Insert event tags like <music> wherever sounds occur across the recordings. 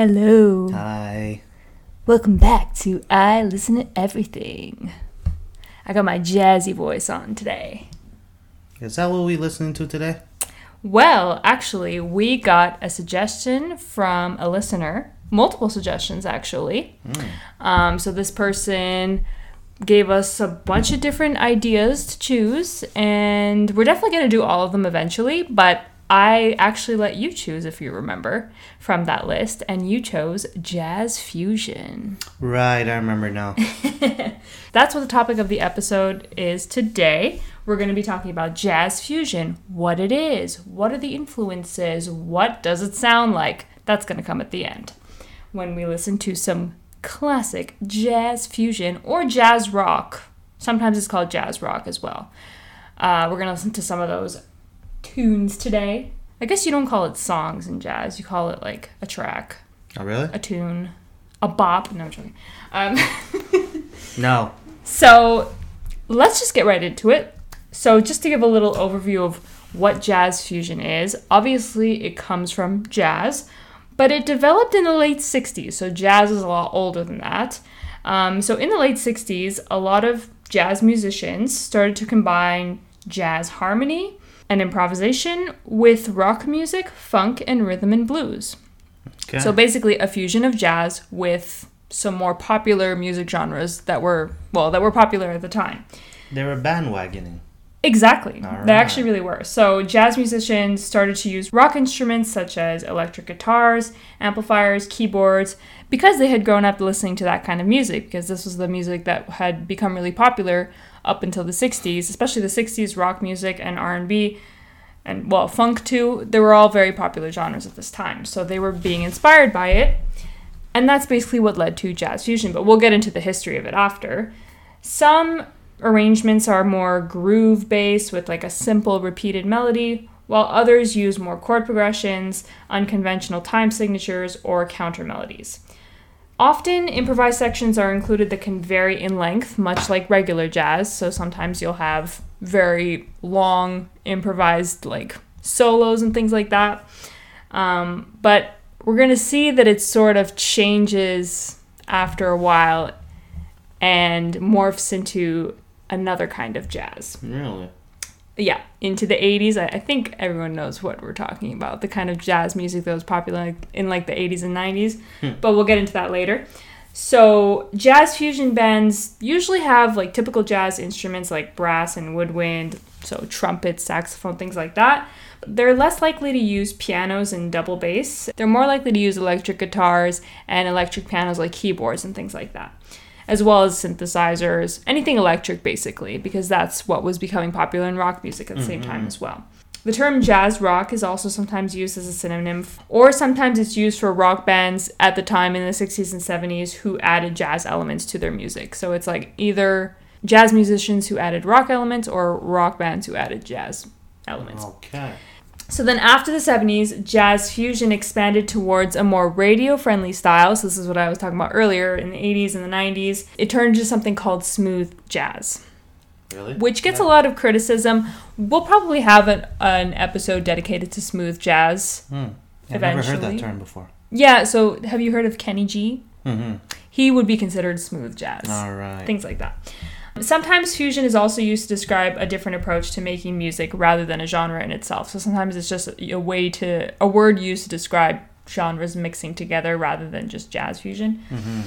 Hello. Hi. Welcome back to I Listen to Everything. I got my jazzy voice on today. Is that what we're listening to today? Well, actually, we got a suggestion from a listener, multiple suggestions actually. Um, so this person gave us a bunch of different ideas to choose, and we're definitely going to do all of them eventually, but I actually let you choose, if you remember, from that list, and you chose jazz fusion. Right, I remember now. <laughs> That's what the topic of the episode is today. We're going to be talking about jazz fusion, what it is, what are the influences, what does it sound like. That's going to come at the end when we listen to some classic jazz fusion or jazz rock. Sometimes it's called jazz rock as well. Uh, we're going to listen to some of those tunes today. I guess you don't call it songs in jazz, you call it like a track, oh, really? a tune, a bop. No, I'm joking. Um, <laughs> No. So let's just get right into it. So, just to give a little overview of what jazz fusion is, obviously it comes from jazz, but it developed in the late 60s. So, jazz is a lot older than that. Um, so, in the late 60s, a lot of jazz musicians started to combine jazz harmony and improvisation with rock music, funk, and rhythm and blues. Okay. So basically, a fusion of jazz with some more popular music genres that were well that were popular at the time. they were bandwagoning. Exactly, All they actually really were. So jazz musicians started to use rock instruments such as electric guitars, amplifiers, keyboards, because they had grown up listening to that kind of music. Because this was the music that had become really popular up until the '60s, especially the '60s rock music and R&B and well funk too they were all very popular genres at this time. So they were being inspired by it. And that's basically what led to jazz fusion but we'll get into the history of it after. Some arrangements are more groove based with like a simple repeated melody while others use more chord progressions unconventional time signatures or counter melodies Often, improvised sections are included that can vary in length, much like regular jazz. So sometimes you'll have very long improvised like solos and things like that. Um, but we're gonna see that it sort of changes after a while and morphs into another kind of jazz Really? Yeah, into the 80s. I, I think everyone knows what we're talking about. The kind of jazz music that was popular in like the 80s and 90s. Hmm. But we'll get into that later. So, jazz fusion bands usually have like typical jazz instruments like brass and woodwind, so trumpet, saxophone, things like that. They're less likely to use pianos and double bass. They're more likely to use electric guitars and electric pianos like keyboards and things like that as well as synthesizers, anything electric basically, because that's what was becoming popular in rock music at the same time mm-hmm. as well. The term jazz rock is also sometimes used as a synonym, or sometimes it's used for rock bands at the time in the 60s and 70s who added jazz elements to their music. So it's like either jazz musicians who added rock elements or rock bands who added jazz elements. Okay. So then after the 70s, jazz fusion expanded towards a more radio friendly style. So this is what I was talking about earlier in the 80s and the 90s. It turned into something called smooth jazz, Really? which gets a lot of criticism. We'll probably have an, an episode dedicated to smooth jazz. Hmm. I've never heard Eventually. that term before. Yeah, so have you heard of Kenny G? Mm-hmm. He would be considered smooth jazz. All right. things like that. Sometimes fusion is also used to describe a different approach to making music rather than a genre in itself. So sometimes it's just a way to a word used to describe genres mixing together rather than just jazz fusion. Mm-hmm.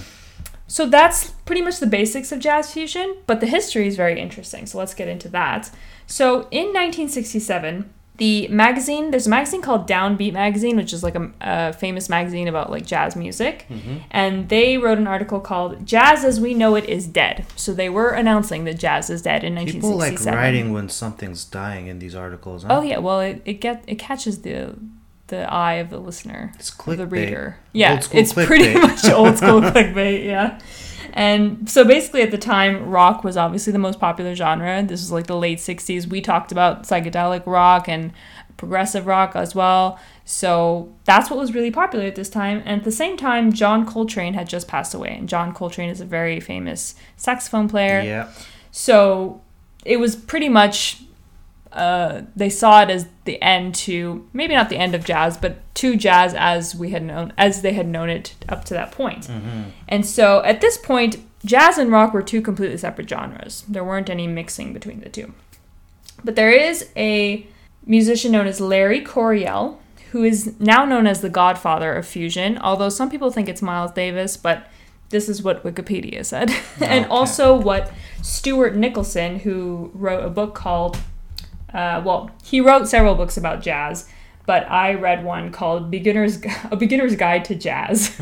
So that's pretty much the basics of jazz fusion, but the history is very interesting. So let's get into that. So in 1967, the magazine, there's a magazine called Downbeat Magazine, which is like a, a famous magazine about like jazz music. Mm-hmm. And they wrote an article called Jazz as We Know It Is Dead. So they were announcing that jazz is dead in People like writing when something's dying in these articles. Huh? Oh yeah, well it, it get it catches the the eye of the listener. It's clickbait. the reader. Yeah, it's pretty <laughs> much old school <laughs> clickbait. Yeah, and so basically at the time, rock was obviously the most popular genre. This was like the late '60s. We talked about psychedelic rock and progressive rock as well. So that's what was really popular at this time. And at the same time, John Coltrane had just passed away, and John Coltrane is a very famous saxophone player. Yeah. So it was pretty much uh, they saw it as the end to maybe not the end of jazz, but to jazz as we had known as they had known it up to that point. And so at this point, jazz and rock were two completely separate genres. There weren't any mixing between the two. But there is a musician known as Larry Coryell, who is now known as the godfather of fusion, although some people think it's Miles Davis, but this is what Wikipedia said. <laughs> and also what Stuart Nicholson, who wrote a book called, uh, well, he wrote several books about jazz, but I read one called Beginner's A Beginner's Guide to Jazz.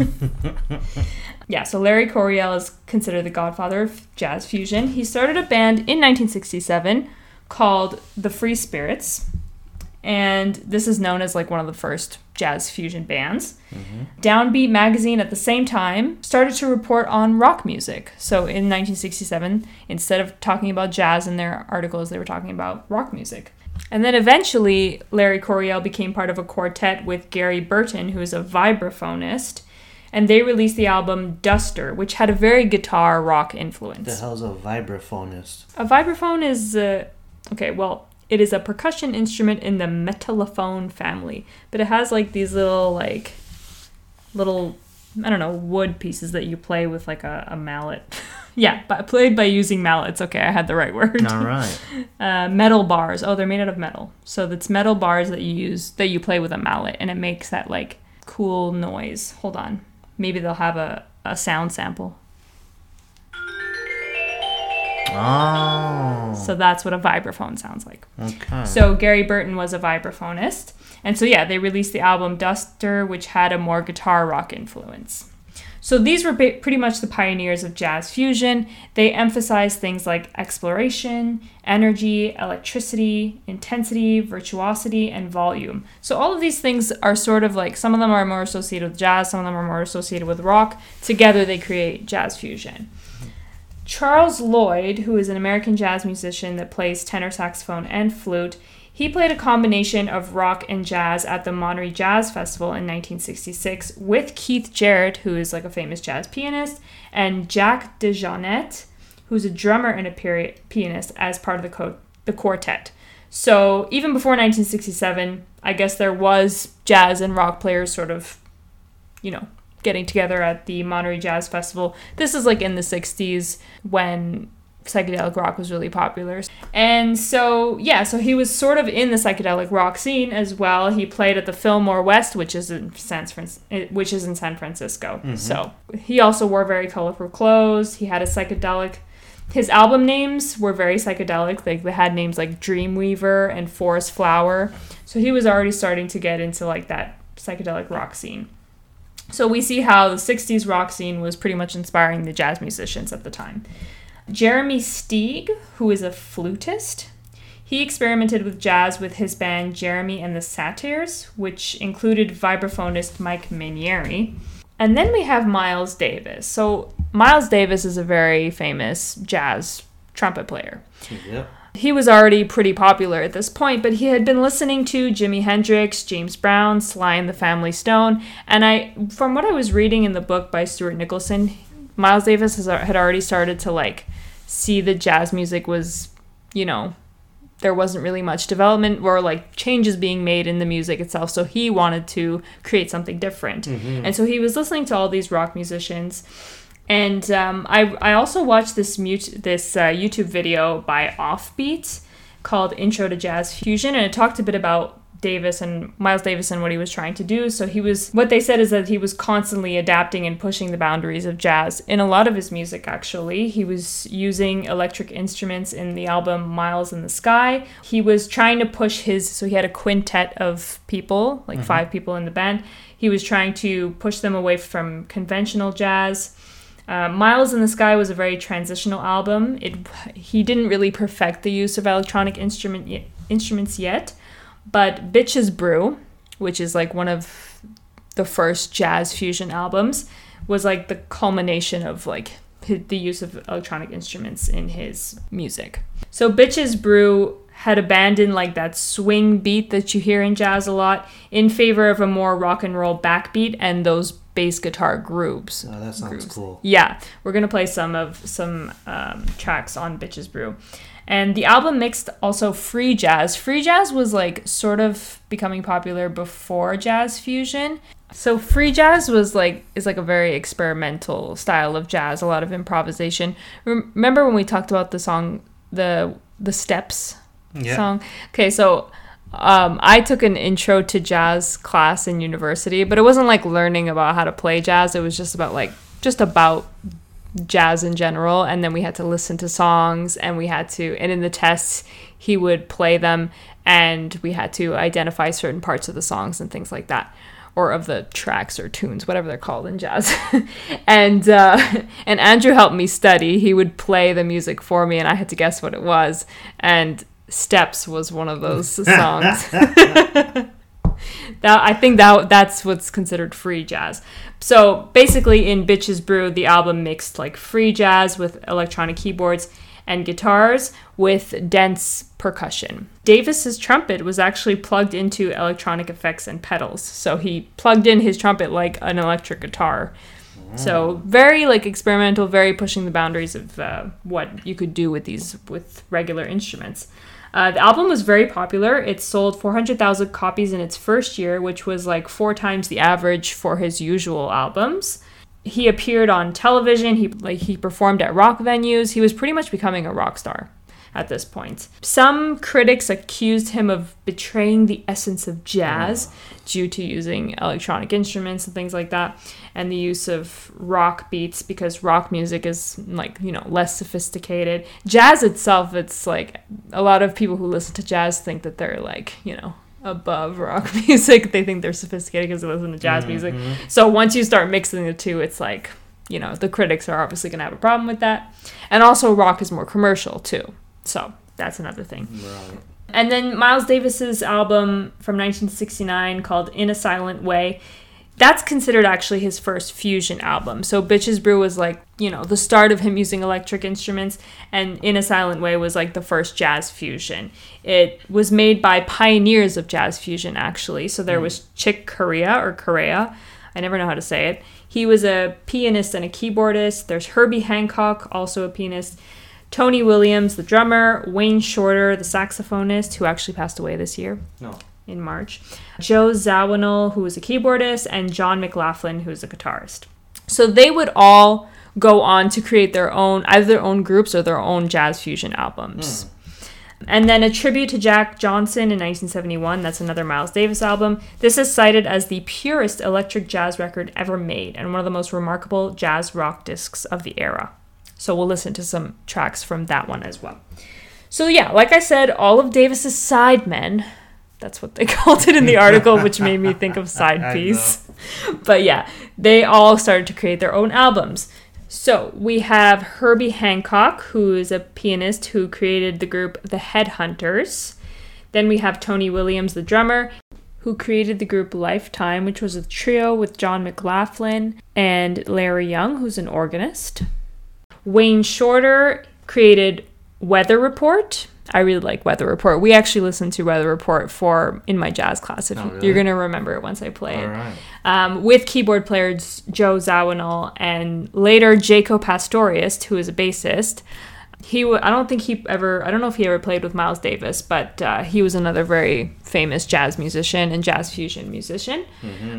<laughs> yeah, so Larry Coryell is considered the godfather of jazz fusion. He started a band in 1967 called The Free Spirits, and this is known as like one of the first jazz fusion bands. Downbeat magazine at the same time started to report on rock music. So in 1967, instead of talking about jazz in their articles, they were talking about rock music. And then eventually, Larry Coryell became part of a quartet with Gary Burton, who is a vibraphonist, and they released the album Duster, which had a very guitar rock influence. The hell's a vibraphonist? A vibraphone is uh, okay. Well, it is a percussion instrument in the metallophone family, but it has like these little like little I don't know wood pieces that you play with like a, a mallet. <laughs> yeah, but played by using mallets. Okay, I had the right word. All right. <laughs> Uh, metal bars. Oh, they're made out of metal. So it's metal bars that you use that you play with a mallet, and it makes that like cool noise. Hold on, maybe they'll have a, a sound sample. Oh. So that's what a vibraphone sounds like. Okay. So Gary Burton was a vibraphonist. And so yeah, they released the album Duster, which had a more guitar rock influence. So these were pretty much the pioneers of jazz fusion. They emphasized things like exploration, energy, electricity, intensity, virtuosity, and volume. So all of these things are sort of like some of them are more associated with jazz, some of them are more associated with rock. Together they create jazz fusion. Charles Lloyd, who is an American jazz musician that plays tenor saxophone and flute, he played a combination of rock and jazz at the Monterey Jazz Festival in 1966 with Keith Jarrett, who is like a famous jazz pianist, and Jack DeJohnette, who's a drummer and a peri- pianist, as part of the, co- the quartet. So even before 1967, I guess there was jazz and rock players sort of, you know, getting together at the Monterey Jazz Festival. This is like in the 60s when psychedelic rock was really popular. And so, yeah, so he was sort of in the psychedelic rock scene as well. He played at the Fillmore West, which is in San which is in San Francisco. Mm-hmm. So, he also wore very colorful clothes. He had a psychedelic his album names were very psychedelic. Like they had names like Dreamweaver and Forest Flower. So he was already starting to get into like that psychedelic rock scene. So we see how the 60s rock scene was pretty much inspiring the jazz musicians at the time. Jeremy Steig, who is a flutist, he experimented with jazz with his band Jeremy and the Satyrs, which included vibraphonist Mike Mainieri. And then we have Miles Davis. So Miles Davis is a very famous jazz trumpet player. Yep. He was already pretty popular at this point, but he had been listening to Jimi Hendrix, James Brown, Sly and the Family Stone, and I, from what I was reading in the book by Stuart Nicholson, Miles Davis has, had already started to like see that jazz music was, you know, there wasn't really much development or like changes being made in the music itself. So he wanted to create something different, mm-hmm. and so he was listening to all these rock musicians. And um, I, I also watched this mute this uh, YouTube video by Offbeat called Intro to Jazz Fusion, and it talked a bit about Davis and Miles Davis and what he was trying to do. So he was what they said is that he was constantly adapting and pushing the boundaries of jazz in a lot of his music actually. He was using electric instruments in the album Miles in the Sky. He was trying to push his so he had a quintet of people, like five people in the band. He was trying to push them away from conventional jazz. Uh, Miles in the Sky was a very transitional album. It he didn't really perfect the use of electronic instrument y- instruments yet, but Bitches Brew, which is like one of the first jazz fusion albums, was like the culmination of like the use of electronic instruments in his music. So Bitches Brew had abandoned like that swing beat that you hear in jazz a lot in favor of a more rock and roll backbeat and those bass guitar groups. Oh, that sounds grooves. cool. Yeah, we're gonna play some of some um, tracks on Bitches Brew, And the album mixed also free jazz. Free jazz was like sort of becoming popular before jazz fusion. So free jazz was like is like a very experimental style of jazz, a lot of improvisation. Remember when we talked about the song the the steps Yeah. song? Okay, so um, I took an intro to jazz class in university, but it wasn't like learning about how to play jazz. It was just about like just about jazz in general and then we had to listen to songs and we had to and in the tests he would play them and we had to identify certain parts of the songs and things like that or of the tracks or tunes whatever they're called in jazz. <laughs> And uh, and andrew helped me study. He would play the music for me and i had to guess what it was. And steps was one of those <laughs> songs <laughs> that I think that that's what's considered free jazz. So basically, in Bitches Brew, the album mixed like free jazz with electronic keyboards and guitars with dense percussion. Davis's trumpet was actually plugged into electronic effects and pedals, so he plugged in his trumpet like an electric guitar. So very like experimental, very pushing the boundaries of uh, what you could do with these with regular instruments. Uh, the album was very popular. It sold 400,000 copies in its first year, which was like four times the average for his usual albums. He appeared on television. He like he performed at rock venues. He was pretty much becoming a rock star at this point. Some critics accused him of betraying the essence of jazz due to using electronic instruments and things like that and the use of rock beats because rock music is like, you know, less sophisticated. Jazz itself it's like a lot of people who listen to jazz think that they're like, you know, above rock <laughs> music. They think they're sophisticated because they listen to jazz mm-hmm. music. So once you start mixing the two, it's like, you know, the critics are obviously going to have a problem with that. And also rock is more commercial too. So that's another thing. Right. And then Miles Davis's album from 1969 called In a Silent Way. That's considered actually his first fusion album. So Bitches Brew was like, you know, the start of him using electric instruments and In a Silent Way was like the first jazz fusion. It was made by pioneers of jazz fusion actually. So there hmm. was Chick Corea or Corea. I never know how to say it. He was a pianist and a keyboardist. There's Herbie Hancock, also a pianist. Tony Williams, the drummer, Wayne Shorter, the saxophonist, who actually passed away this year No. in March, Joe Zawinul, who was a keyboardist, and John McLaughlin, who was a guitarist. So they would all go on to create their own, either their own groups or their own jazz fusion albums. Hmm. And then a tribute to Jack Johnson in 1971. That's another Miles Davis album. This is cited as the purest electric jazz record ever made and one of the most remarkable jazz rock discs of the era. So we'll listen to some tracks from that one as well. So yeah, like I said, all of Davis's sidemen, that's what they <laughs> called it in the article, which made me think of side <laughs> piece. <laughs> But yeah, they all started to create their own albums. So we have Herbie Hancock, who is a pianist who created the group The Headhunters. Then we have Tony Williams, the drummer, who created the group Lifetime, which was a trio with John McLaughlin and Larry Young, who's an organist. Wayne Shorter created Weather Report. I really like Weather Report. We actually listened to Weather Report for in my jazz class. If Oh, really? you're gonna remember it once I play it All right. um, with keyboard players Joe Zawinul and later Jaco Pastorius, who is a bassist. He, w- I don't think he ever, I don't know if he ever played with Miles Davis, but uh, he was another very famous jazz musician and jazz fusion musician.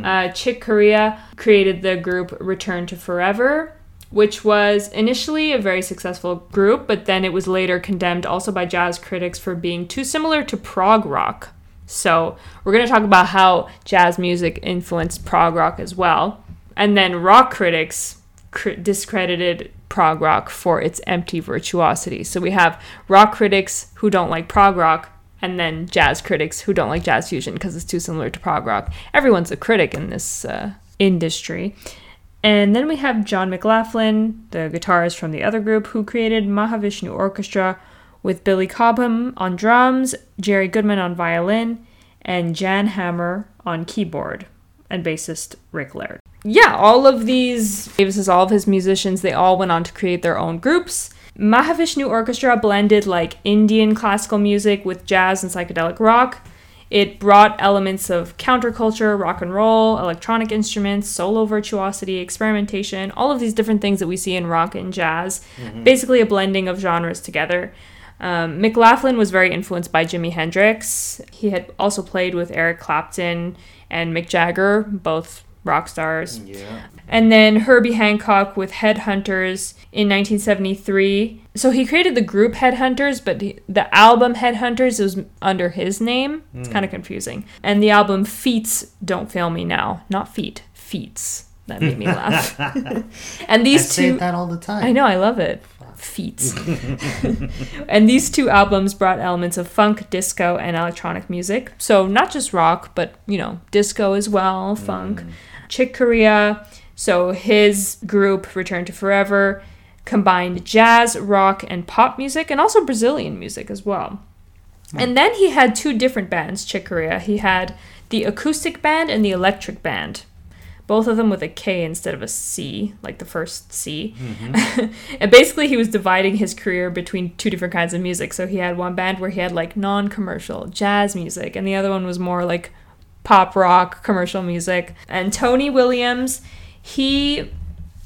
Uh, Chick Corea created the group Return to Forever, which was initially a very successful group, but then it was later condemned also by jazz critics for being too similar to prog rock. So we're going to talk about how jazz music influenced prog rock as well. And then rock critics cr- discredited prog rock for its empty virtuosity. So we have rock critics who don't like prog rock and then jazz critics who don't like jazz fusion because it's too similar to prog rock. Everyone's a critic in this uh, industry. And then we have John McLaughlin, the guitarist from the other group, who created Mahavishnu Orchestra with Billy Cobham on drums, Jerry Goodman on violin, and Jan Hammer on keyboard, and bassist Rick Laird. Yeah, all of these, Davis's, all of his musicians, they all went on to create their own groups. Mahavishnu Orchestra blended like Indian classical music with jazz and psychedelic rock. It brought elements of counterculture, rock and roll, electronic instruments, solo virtuosity, experimentation, all of these different things that we see in rock and jazz. Basically, a blending of genres together. Um, McLaughlin was very influenced by Jimi Hendrix. He had also played with Eric Clapton and Mick Jagger, both rock stars. Yeah. And then Herbie Hancock with Headhunters in 1973. So he created the group Headhunters, but he- the album Headhunters was under his name. It's hmm. kind of confusing. And the album Feets Don't Fail Me Now. Not Feet, Feets. That made me laugh. <laughs> <laughs> and I these say two. that all the time. I know, I love it. Feets. <laughs> and these two albums brought elements of funk, disco, and electronic music. So not just rock, but you know, disco as well, funk. Hmm. Chick Corea. So his group, Return to Forever, combined jazz, rock, and pop music, and also Brazilian music as well. And then he had two different bands, Chick Corea. He had the acoustic band and the electric band. Both of them with a K instead of a C, like the first C. Mm-hmm. <laughs> and basically, he was dividing his career between two different kinds of music. So he had one band where he had like non commercial jazz music, and the other one was more like pop rock commercial music. And Tony Williams, he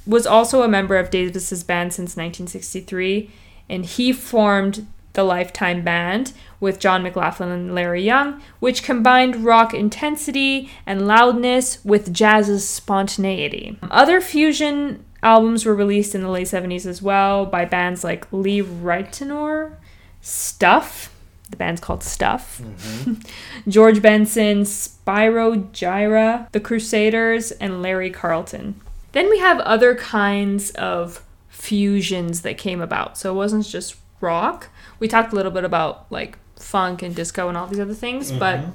was also a member of Davis's band since 1963, and he formed the Lifetime Band with John McLaughlin and Larry Young, which combined rock intensity and loudness with jazz's spontaneity. Other fusion albums were released in the late 70s as well by bands like Lee Ritenour, Stuff, the band's called Stuff, mm-hmm. <laughs> George Benson, Spyro Gyra, The Crusaders, and Larry Carlton. Then we have other kinds of fusions that came about. So it wasn't just rock. We talked a little bit about like funk and disco and all these other things, but mm-hmm.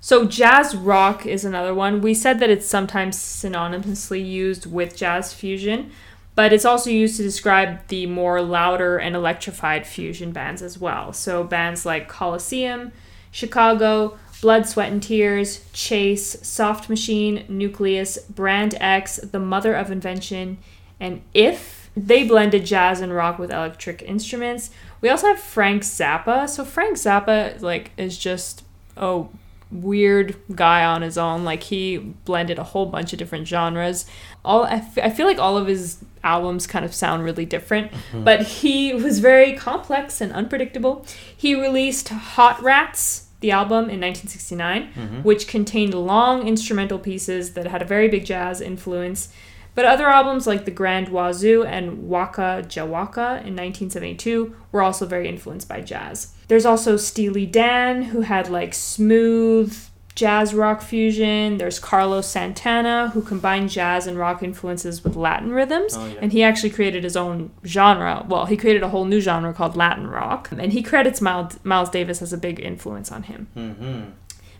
so jazz rock is another one. We said that it's sometimes synonymously used with jazz fusion, but it's also used to describe the more louder and electrified fusion bands as well. So bands like Colosseum, Chicago, Blood, Sweat and Tears, Chase, Soft Machine, Nucleus, Brand X, The Mother of Invention, and If. They blended jazz and rock with electric instruments. We also have Frank Zappa. So Frank Zappa like is just a weird guy on his own. Like he blended a whole bunch of different genres. All I, f- I feel like all of his albums kind of sound really different, mm-hmm. but he was very complex and unpredictable. He released Hot Rats, the album in 1969, mm-hmm. which contained long instrumental pieces that had a very big jazz influence. But other albums like The Grand Wazoo and Waka Jawaka in 1972 were also very influenced by jazz. There's also Steely Dan, who had like smooth jazz rock fusion. There's Carlos Santana, who combined jazz and rock influences with Latin rhythms. Oh, yeah. And he actually created his own genre. Well, he created a whole new genre called Latin rock. And he credits Miles, Miles Davis as a big influence on him. Mm-hmm.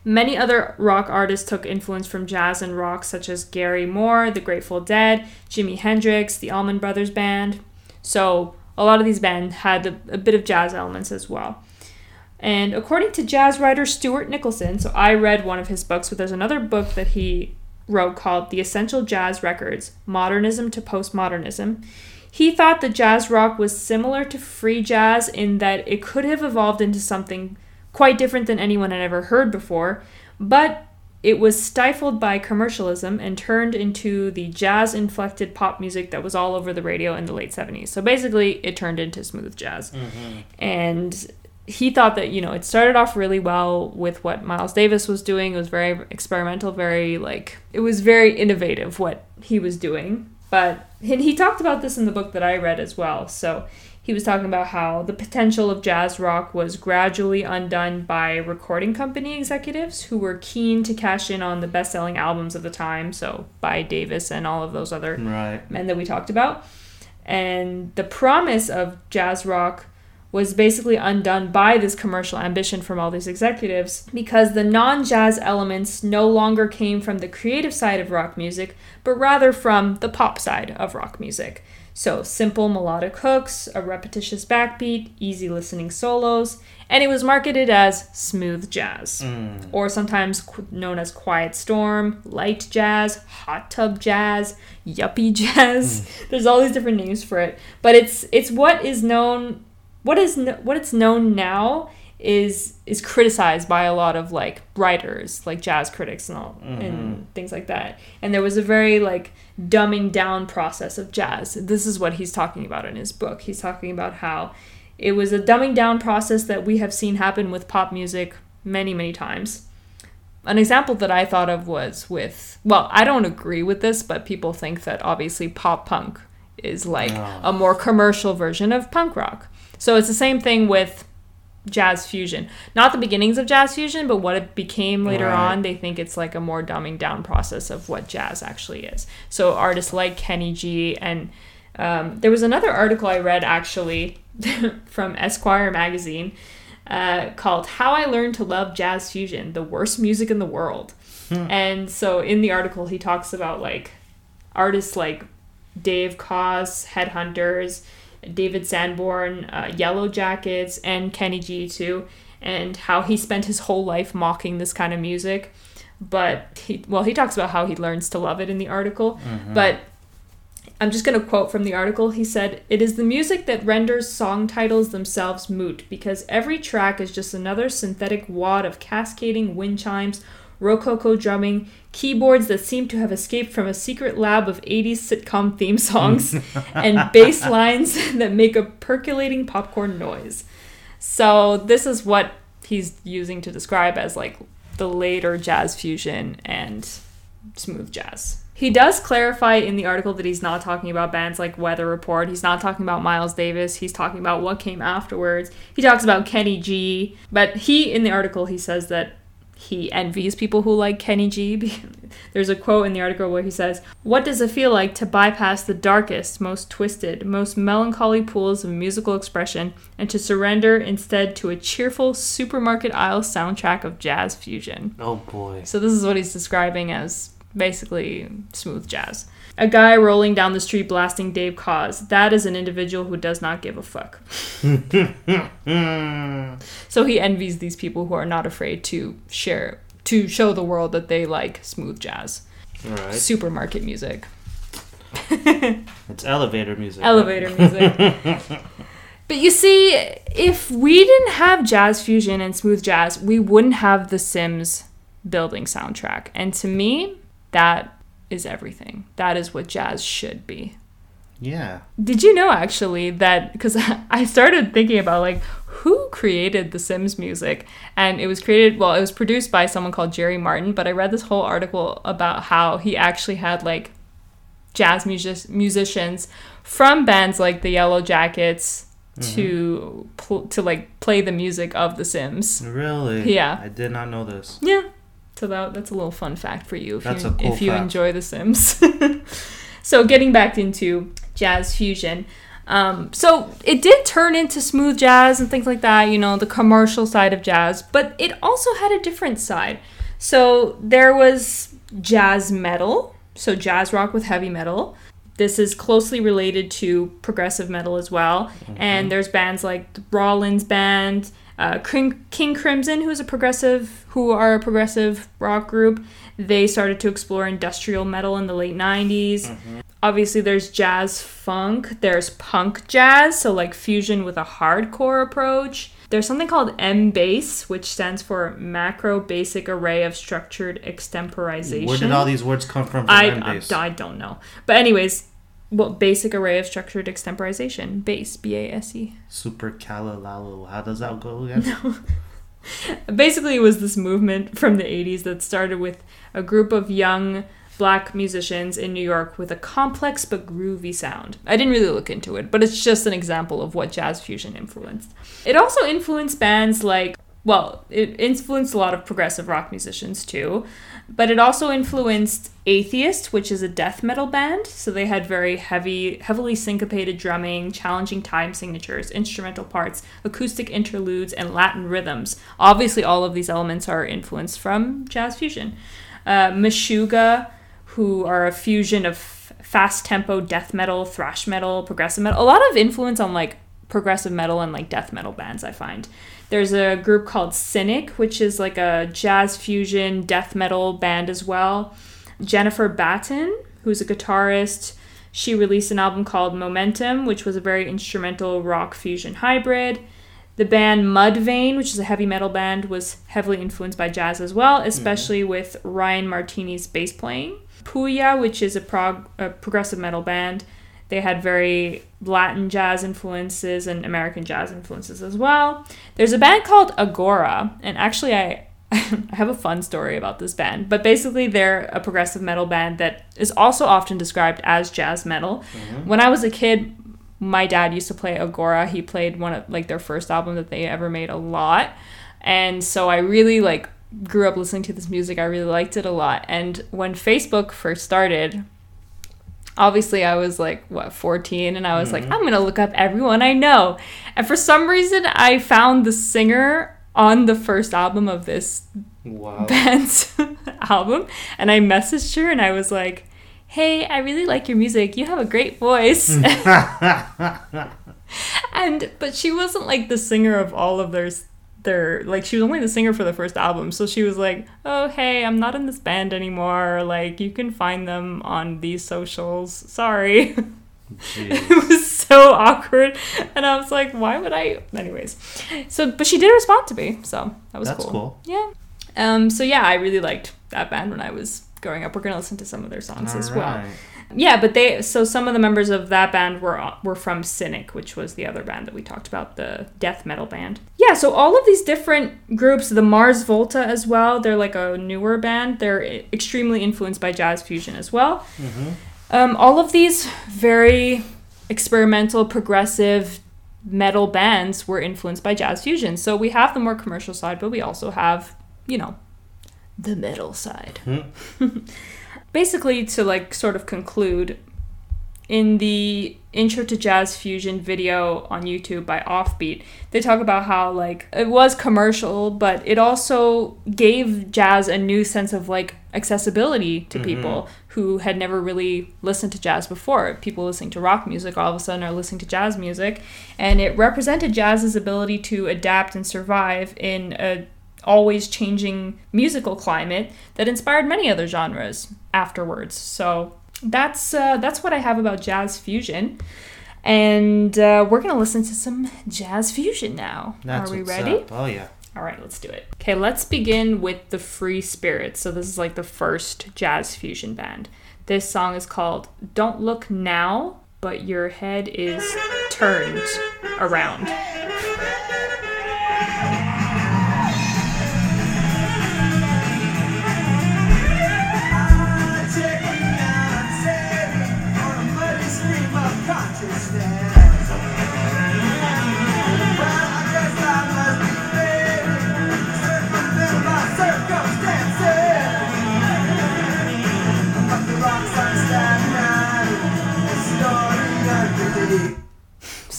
Many other rock artists took influence from jazz and rock, such as Gary Moore, The Grateful Dead, Jimi Hendrix, the Allman Brothers Band. So, a lot of these bands had a, a bit of jazz elements as well. And according to jazz writer Stuart Nicholson, so I read one of his books, but there's another book that he wrote called The Essential Jazz Records Modernism to Postmodernism. He thought that jazz rock was similar to free jazz in that it could have evolved into something quite different than anyone had ever heard before, but it was stifled by commercialism and turned into the jazz inflected pop music that was all over the radio in the late 70s. So basically, it turned into smooth jazz. Mm-hmm. And he thought that, you know, it started off really well with what Miles Davis was doing. It was very experimental, very like, it was very innovative what he was doing. But and he talked about this in the book that I read as well. So he was talking about how the potential of jazz rock was gradually undone by recording company executives who were keen to cash in on the best selling albums of the time. So by Davis and all of those other Right. men that we talked about. And the promise of jazz rock was basically undone by this commercial ambition from all these executives because the non jazz elements no longer came from the creative side of rock music, but rather from the pop side of rock music. So, simple melodic hooks, a repetitious backbeat, easy listening solos, and it was marketed as smooth jazz Mm. or sometimes qu- known as quiet storm, light jazz, hot tub jazz, yuppie jazz. <laughs> There's all these different names for it, but it's it's what is known what is what it's known now is is criticized by a lot of like writers, like jazz critics and all and mm-hmm. things like that. And there was a very like dumbing down process of jazz. This is what he's talking about in his book. He's talking about how It was a dumbing down process that we have seen happen with pop music many, many times. An example that I thought of was with, well, I don't agree with this, but people think that obviously pop punk is like a more commercial version of punk rock. So it's the same thing with jazz fusion. Not the beginnings of jazz fusion, but what it became later Right. on. They think it's like a more dumbing down process of what jazz actually is. So artists like Kenny G and um, there was another article I read actually <laughs> from Esquire magazine uh, called "How I Learned to Love Jazz Fusion: The Worst Music in the World." And so in the article, he talks about like artists like Dave Koz, Headhunters, David Sanborn, uh, Yellowjackets, and Kenny G too, and how he spent his whole life mocking this kind of music. But he, well, he talks about how he learns to love it in the article. But I'm just going to quote from the article. He said, It is the music that renders song titles themselves moot because every track is just another synthetic wad of cascading wind chimes, rococo drumming, keyboards that seem to have escaped from a secret lab of 80s sitcom theme songs, <laughs> and bass lines <laughs> that make a percolating popcorn noise. So, this is what he's using to describe as like the later jazz fusion and smooth jazz. He does clarify in the article that he's not talking about bands like Weather Report. He's not talking about Miles Davis. He's talking about what came afterwards. He talks about Kenny G. But he, in the article, he says that he envies people who like Kenny G. <laughs> There's a quote in the article where he says, What does it feel like to bypass the darkest, most twisted, most melancholy pools of musical expression and to surrender instead to a cheerful supermarket aisle soundtrack of jazz fusion? Oh boy. So this is what he's describing as basically smooth jazz. A guy rolling down the street blasting Dave Koz. That is an individual who does not give a fuck. <laughs> So he envies these people who are not afraid to share to show the world that they like smooth jazz. All right. Supermarket music. <laughs> It's elevator music. Elevator music. <laughs> But you see, if we didn't have jazz fusion and smooth jazz, we wouldn't have the Sims building soundtrack. And to me, that is everything. That is what jazz should be. Yeah. Did you know actually that because <laughs> I started thinking about like who created the Sims music and it was created well it was produced by someone called Jerry Martin but I read this whole article about how he actually had like jazz music- musicians from bands like the Yellowjackets mm-hmm. to pl- to like play the music of the Sims. Really? Yeah. I did not know this. Yeah. So that that's a little fun fact for you if That's you cool if you fact. enjoy The Sims. <laughs> so getting back into jazz fusion. Um, so it did turn into smooth jazz and things like that, you know, the commercial side of jazz, but it also had a different side. So there was jazz metal, so jazz rock with heavy metal. This is closely related to progressive metal as well. And there's bands like the Rollins Band, uh, King, King Crimson, who's a progressive, who are a progressive rock group. They started to explore industrial metal in the late 90s. Obviously, there's jazz funk, there's punk jazz, so like fusion with a hardcore approach. There's something called M-Base, which stands for Macro Basic Array of Structured Extemporization. Where did all these words come from? from I, I, I don't know. But, anyways, well, basic array of structured extemporization. Base, B A S E. Supercalifragilistic. How does that go <laughs> again? No. Basically, it was this movement from the 80s that started with a group of young black musicians in New York with a complex but groovy sound. I didn't really look into it, but it's just an example of what jazz fusion influenced. It also influenced bands like, well, it influenced a lot of progressive rock musicians too, but it also influenced Atheist, which is a death metal band. So they had very heavy, heavily syncopated drumming, challenging time signatures, instrumental parts, acoustic interludes, and Latin rhythms. Obviously, all of these elements are influenced from jazz fusion. Uh, Meshuggah, who are a fusion of fast tempo death metal, thrash metal, progressive metal. A lot of influence on like progressive metal and like death metal bands, I find. There's a group called Cynic, which is like a jazz fusion death metal band as well. Jennifer Batten, who's a guitarist, she released an album called Momentum, which was a very instrumental rock fusion hybrid. The band Mudvayne, which is a heavy metal band, was heavily influenced by jazz as well, mm-hmm. especially with Ryan Martinie's bass playing. Puya, which is a, prog- a progressive metal band, They had very Latin jazz influences and American jazz influences as well. There's a band called Aghora, and actually, I, <laughs> I have a fun story about this band. But basically, they're a progressive metal band that is also often described as jazz metal. Mm-hmm. When I was a kid, my dad used to play Aghora. He played one of like their first album that they ever made a lot. And so I really like grew up listening to this music. I really liked it a lot. And when Facebook first started, obviously I was like what 14 and I was like mm-hmm. I'm going to look up everyone I know. And for some reason I found the singer on the first album of this Wow. band's <laughs> album and I messaged her and I was like, "Hey, I really like your music. You have a great voice." <laughs> <laughs> and but she wasn't like the singer of all of their their like she was only the singer for the first album. So she was like, "Oh, hey, I'm not in this band anymore. Like you can find them on these socials. Sorry." <laughs> It was so awkward and i was like why would i anyways so but she did respond to me so that was That's cool. cool. yeah um so yeah i really liked that band when i was growing up we're gonna listen to some of their songs as well Alright. Yeah but they so some of the members of that band were were from cynic which was the other band that we talked about the death metal band. Yeah so all of these different groups the mars volta as well they're like a newer band. They're extremely influenced by jazz fusion as well. Um, all of these very experimental, progressive metal bands were influenced by jazz fusion. So we have the more commercial side, but we also have, you know, the metal side. <laughs> Basically, to like sort of conclude, in the intro to jazz fusion video on YouTube by Offbeat, they talk about how like it was commercial, but it also gave jazz a new sense of like accessibility to mm-hmm. people who had never really listened to jazz before. People listening to rock music all of a sudden are listening to jazz music, and it represented jazz's ability to adapt and survive in a always changing musical climate that inspired many other genres afterwards. So that's uh, that's what I have about jazz fusion. And uh, we're gonna listen to some jazz fusion now. That's Are we ready? up. Oh yeah. All right, let's do it. Okay, let's begin with the Free Spirits. So this is like the first jazz fusion band. This song is called "Don't Look Now," but your head is turned around.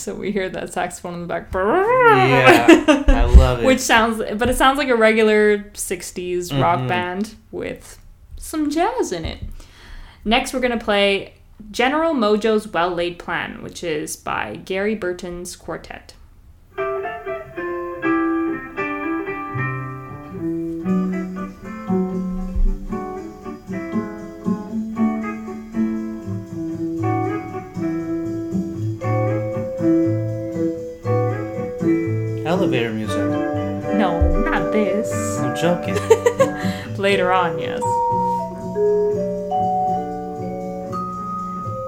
So we hear that saxophone in the back. Yeah. I <laughs> love it. Which sounds, but it sounds like a regular 60s rock Mhm. band with some jazz in it. Next, we're going to play General Mojo's Well Laid Plan, which is by Gary Burton's Quartet. Elevator music. No, not this. I'm joking. <laughs> Later on, yes.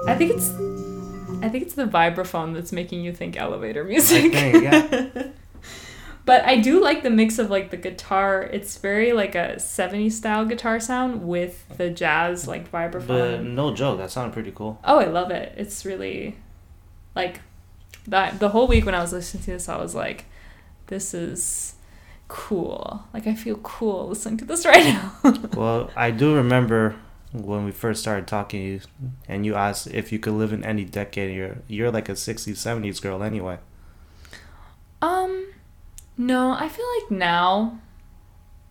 I think it's I think it's the vibraphone that's making you think elevator music. think, yeah. <laughs> but I do like the mix of like the guitar. It's very like a 70s style guitar sound with the jazz like vibraphone. but no joke, that sounded pretty cool. Oh, I love it. It's really like that the whole week when I was listening to this I was like this is cool. Like I feel cool listening to this <laughs> right now. Well, I do remember when we first started talking, and you asked if you could live in any decade. You're you're like a '60s, '70s girl anyway. Um, no, I feel like now.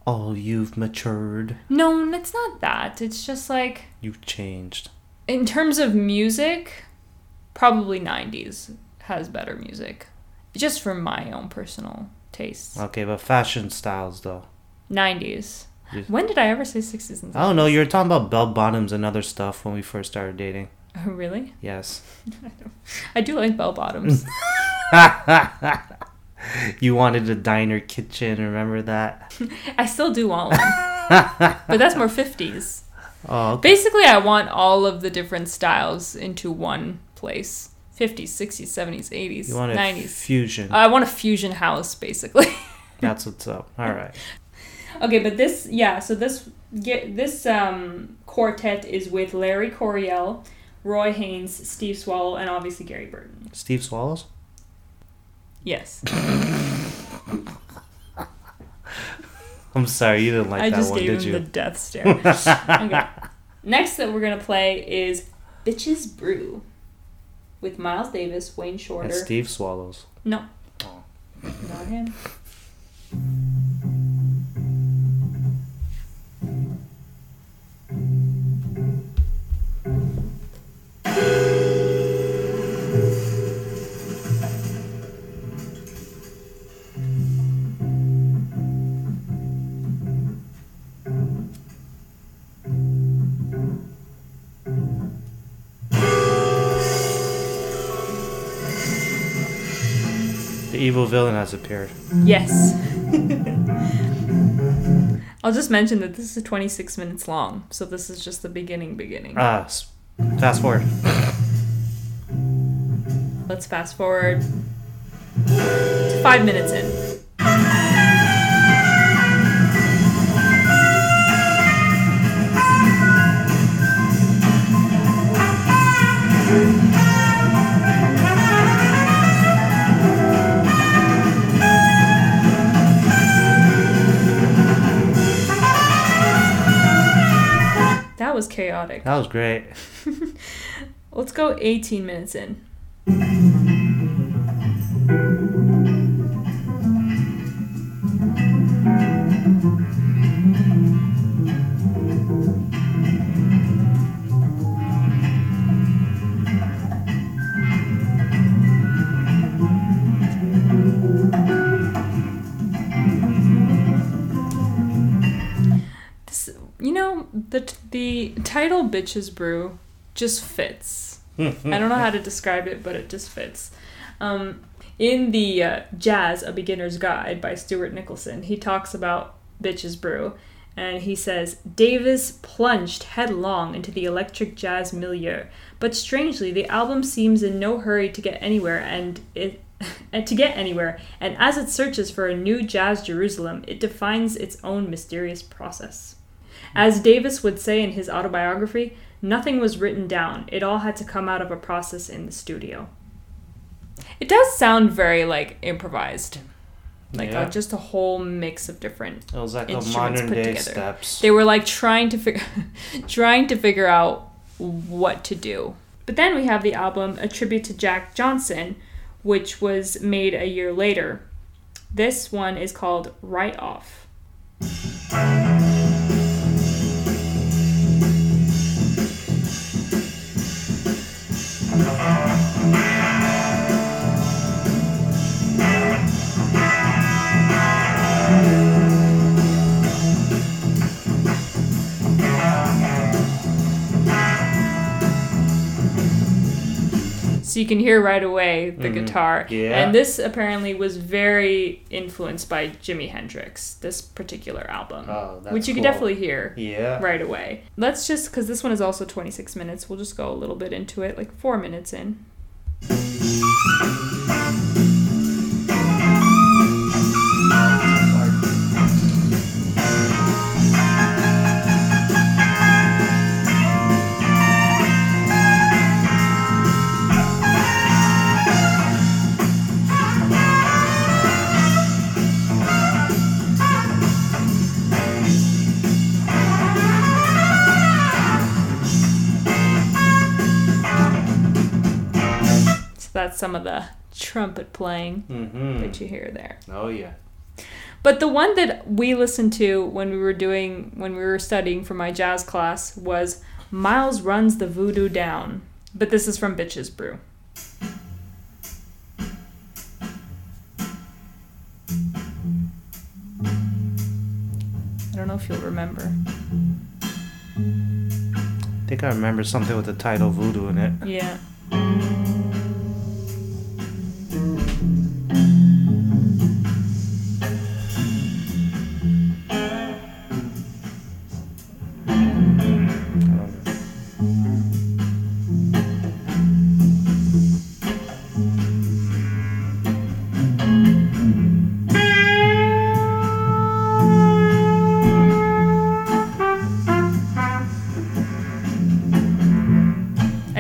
Oh, you've matured. No, it's not that. It's just like You've changed. in terms of music, probably '90s has better music, just for my own personal tastes. Okay, but fashion styles though. '90s. Yes. When did I ever say '60s and 70s? I don't know. You were talking about bell bottoms and other stuff when we first started dating. Oh, <laughs> really? Yes. <laughs> I do like bell bottoms. <laughs> you wanted a diner kitchen. Remember that? I still do want one, but that's more '50s. Oh, okay. Basically, I want all of the different styles into one place. 50s, 60s, 70s, 80s, You want a 90s. fusion. I want a fusion house, basically. <laughs> That's what's up. All right. <laughs> okay, but this, yeah, so this get this um, quartet is with Larry Coryell, Roy Haynes, Steve Swallow, and obviously Gary Burton. Steve Swallows? Yes. <laughs> I'm sorry, you didn't like I that just one, gave did him you? the death stare. okay. Next that we're gonna play is Bitches Brew with Miles Davis, Wayne And Shorter. Steve Swallows. No. Oh. Not him. <laughs> evil villain has appeared. Yes. <laughs> I'll just mention that this is 26 minutes long, so this is just the beginning beginning. Ah, s- fast forward. Let's fast forward to five minutes in. Was chaotic. That was great. <laughs> Let's go 18 minutes in. The the title "Bitches Brew" just fits. I don't know how to describe it, but it just fits. Um, in the uh, Jazz: A Beginner's Guide by Stuart Nicholson, he talks about Bitches Brew, and he says Davis plunged headlong into the electric jazz milieu, but strangely, the album seems in no hurry to get anywhere, and it. And <laughs> to get anywhere, and as it searches for a new jazz Jerusalem, it defines its own mysterious process. As Davis would say in his autobiography, nothing was written down. It all had to come out of a process in the studio. It does sound very like improvised. Like Yeah. uh, just a whole mix of different. It was like Instruments modern put day together. steps. They were like trying to figure <laughs> trying to figure out what to do. But then we have the album A Tribute to Jack Johnson, which was made a year later. This one is called Right Off. Música So you can hear right away the Mhm. guitar. Yeah. And this apparently was very influenced by Jimi Hendrix, this particular album. Oh, that's which you cool. can definitely hear Yeah. right away. Let's just, because this one is also 26 minutes, we'll just go a little bit into it, like four minutes in. Some of the trumpet playing Mm-hmm. that you hear there. Oh yeah. But the one that we listened to when we were doing when we were studying for my jazz class was Miles Runs the Voodoo Down. But this is from Bitches Brew. I don't know if you'll remember. I think I remember something with the title Voodoo in it. Yeah.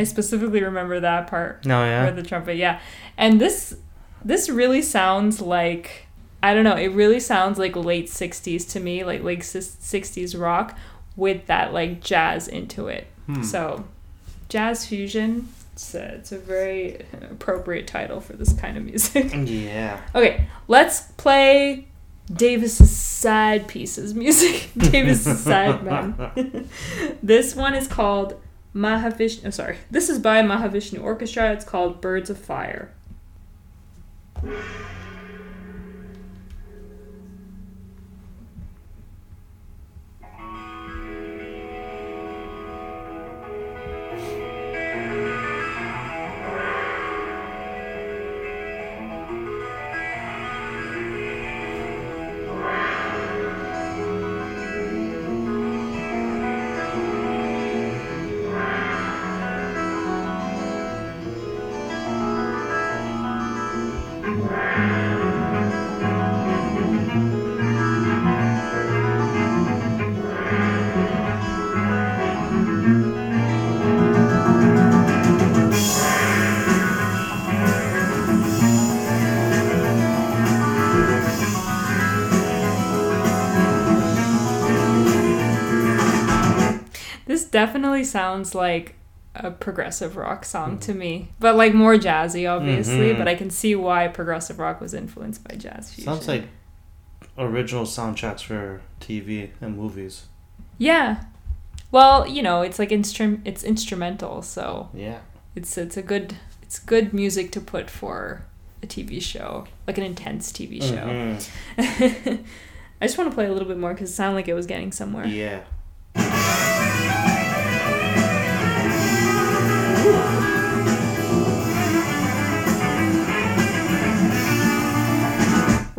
Specifically remember that part No, where yeah. the trumpet. Yeah, and this this really sounds like I don't know. It really sounds like late '60s to me, like late '60s rock with that like jazz into it. Hmm. So, jazz fusion. It's a, it's a very appropriate title for this kind of music. <laughs> Yeah. Okay, let's play Davis's side pieces music. <laughs> Davis's side man. <laughs> this one is called Mahavishnu. Oh, sorry. This is by Mahavishnu Orchestra. It's called Birds of Fire. Definitely sounds like a progressive rock song to me, but like more jazzy, obviously. Mhm. But I can see why progressive rock was influenced by jazz fusion. Sounds like original soundtracks for TV and movies. yeah. Well, you know, it's like instrum it's instrumental, so Yeah. it's it's a good it's good music to put for a TV show, like an intense TV show. Mhm. <laughs> I just want to play a little bit more because it sounded like it was getting somewhere. Yeah.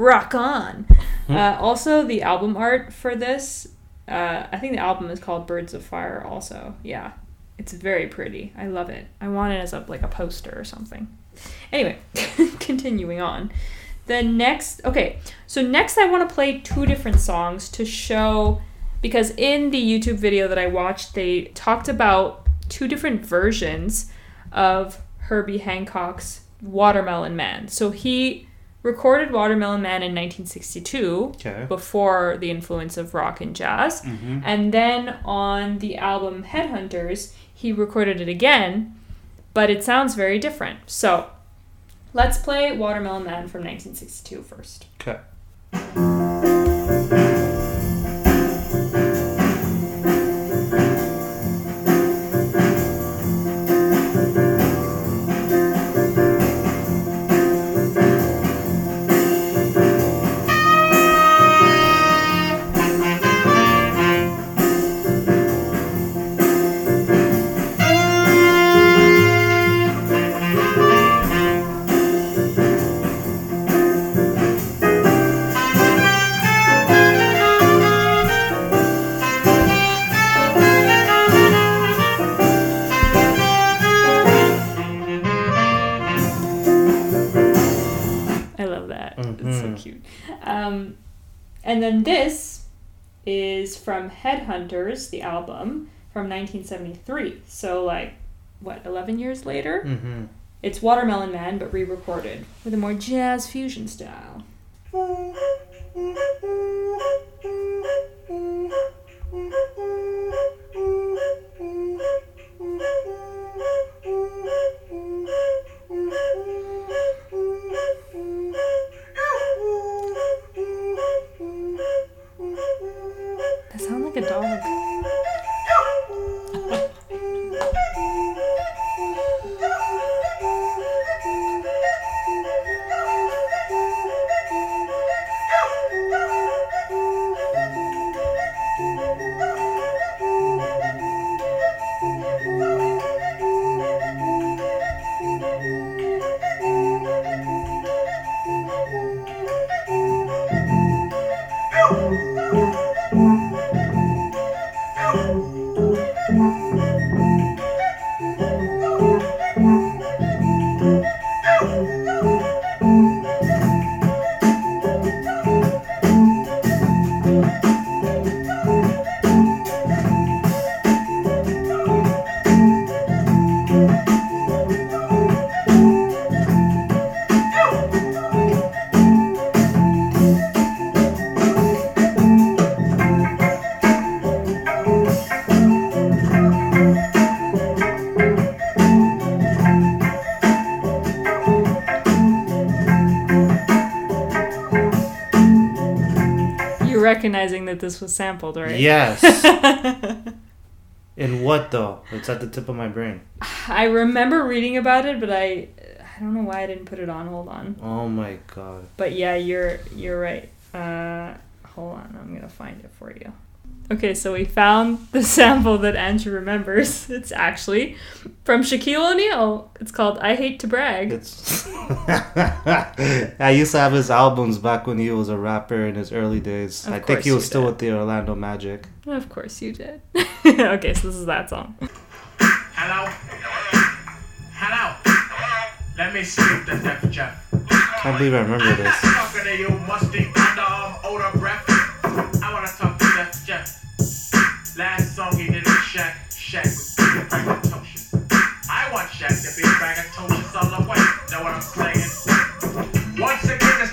Rock on. Hmm. Uh, also, the album art for this, uh, I think the album is called Birds of Fire. Also, yeah, it's very pretty. I love it. I want it as a like a poster or something. Anyway, <laughs> continuing on. The next, okay, so next I want to play two different songs to show because in the YouTube video that I watched, they talked about two different versions of Herbie Hancock's Watermelon Man. So he recorded Watermelon Man in 1962 Okay. before the influence of rock and jazz. Mm-hmm. And then on the album Headhunters, he recorded it again, but it sounds very different. So let's play Watermelon Man from 1962 first. Okay. From Headhunters, the album from 1973. So, like, what, 11 years later? Mm-hmm. It's Watermelon Man, but re recorded with a more jazz fusion style. <laughs> That sounds like a dog. Recognizing that this was sampled, right? Yes. <laughs> In what though? It's at the tip of my brain. I remember reading about it, but I I don't know why I didn't put it on. Hold on. Oh my god. But yeah, you're you're right. Uh, hold on, I'm gonna find it for you. Okay, so we found the <laughs> sample that Andrew remembers. It's actually from Shaquille O'Neal. It's called "I Hate to Brag." It's. <laughs> I used to have his albums back when he was a rapper in his early days. Of I think he was still did. with the Orlando Magic. Of course you did. <laughs> okay, so this is that song. Hello? Hello? Let me speak to Def Jeff. Can't believe I remember I'm this. talking to you, musty underarm odor breath. I wanna talk to Def Jeff. Last song he did with Shaq, Shaq was being braggadocious. I want Shaq to be braggadocious all the way. Know what I'm saying? Once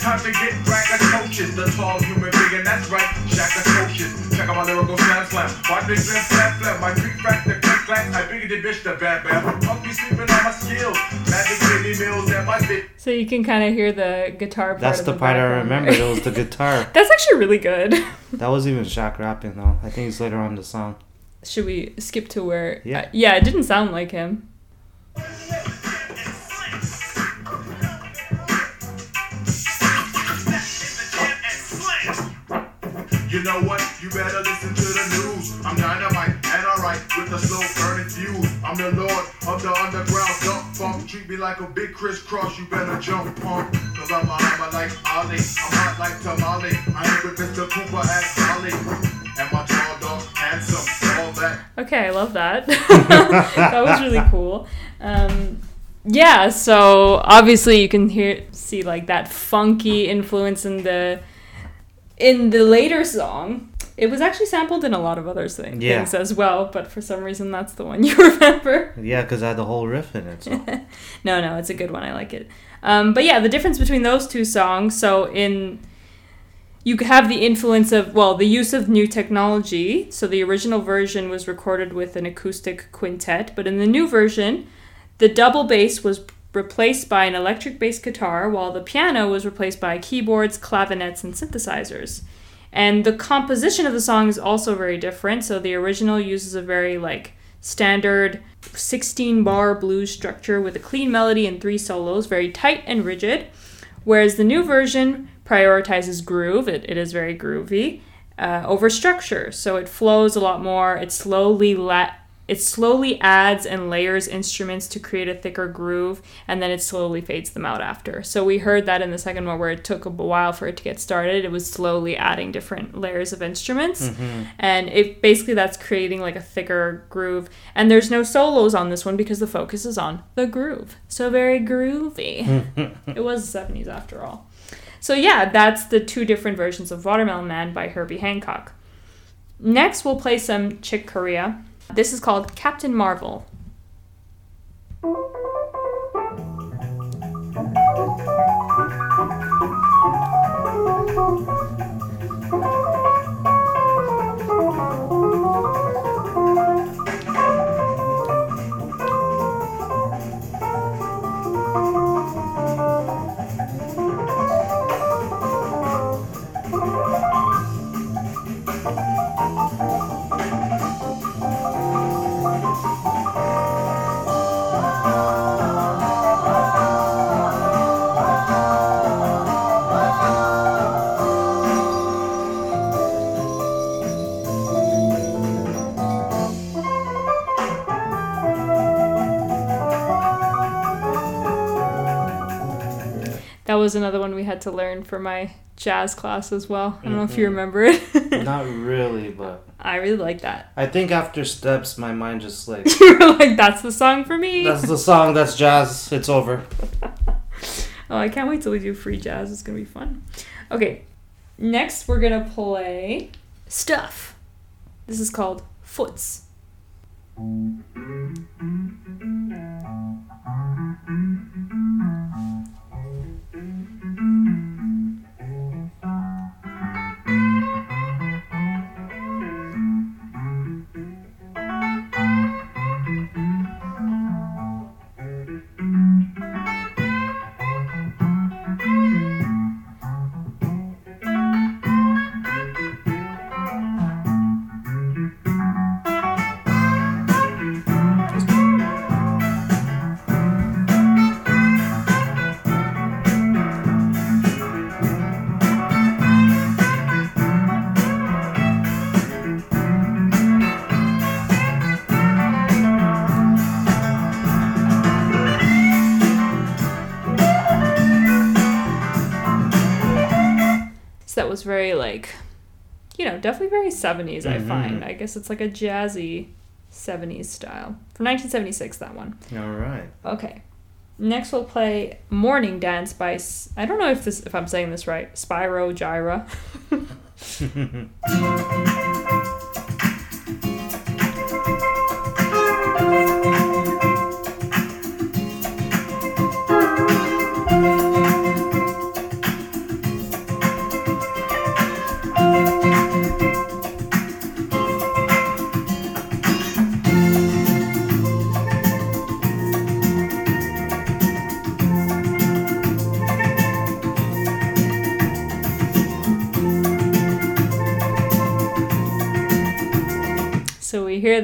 time to get braggadocious. The tall human being, that's right, Shaq atrocious. Check out my lyrical slam slam. My big slam slam slam. My big back the click clack. I bigger the bitch the bad bad. Punk be sleeping on my skills. Magic Jimmy Mills and my bitch. So you can kind of hear the guitar part. That's of the part I remember. right? It was the <laughs> guitar. That's actually really good. <laughs> That was even Shaq rapping though. I think he's later on in the song. Should we skip to where? Yeah. uh, yeah, it didn't sound like him. Know what? You better listen to the news. I'm dynamite and alright with the slow burning fuse. I'm the lord of the underground dump funk. Treat me like a big crisscross. You better jump punk. Cause I'm a hammer like Ali. I'm hot like tamale. I am with Mr. Cooper at Holly. And my tall dog handsome. All that. Okay, I love that. <laughs> that was really cool. Um, yeah, so obviously you can hear see like that funky influence in the in the later song. It was actually sampled in a lot of other thing, Yeah. things as well, but for some reason that's the one <laughs> you remember. Yeah, because I had the whole riff in it. So. <laughs> no, no, it's a good one. I like it. Um, but yeah, the difference between those two songs. So in you have the influence of well, the use of new technology. So the original version was recorded with an acoustic quintet, but in the new version, the double bass was replaced by an electric bass guitar, while the piano was replaced by keyboards, clavinets, and synthesizers. And the composition of the song is also very different. So the original uses a very like standard 16 bar blues structure with a clean melody and three solos, very tight and rigid. Whereas the new version prioritizes groove, it, it is very groovy, uh, over structure. So it flows a lot more, it slowly la- it slowly adds and layers instruments to create a thicker groove, and then it slowly fades them out after. So we heard that in the second one where it took a while for it to get started. It was slowly adding different layers of instruments, mm-hmm. and it basically that's creating like a thicker groove. And there's no solos on this one because the focus is on the groove. So very groovy. <laughs> it was the 70s after all. So yeah, that's the two different versions of Watermelon Man by Herbie Hancock. Next, we'll play some Chick Corea. This is called Captain Marvel. was another one we had to learn for my jazz class as well. I don't mm-hmm. know if you mm-hmm. remember it. <laughs> Not really, but I really like that. I think after steps, my mind just like <laughs> you were like, "That's the song for me." That's the song. That's jazz. It's over. <laughs> oh, I can't wait till we do free jazz. It's gonna be fun. Okay, next we're gonna play stuff. This is called Foots. That was very like, you know, definitely very 70s. I Mhm. find. I guess it's like a jazzy 70s style from 1976. That one. All right. Okay. Next we'll play Morning Dance by I don't know if this if I'm saying this right. Spyro Gyra. <laughs> <laughs>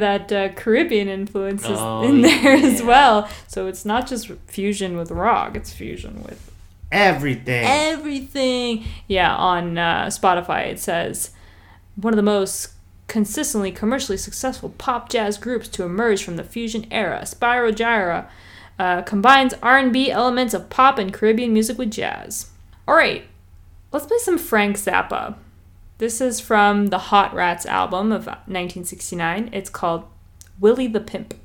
that uh, Caribbean influence is Oh, in there as well. So it's not just fusion with rock; it's fusion with Everything. everything. Yeah, on uh, Spotify it says one of the most consistently commercially successful pop jazz groups to emerge from the fusion era. Spyro Gyra uh, combines R&B elements of pop and Caribbean music with jazz. All right, let's play some Frank Zappa. This is from the Hot Rats album of 1969. It's called Willie the Pimp.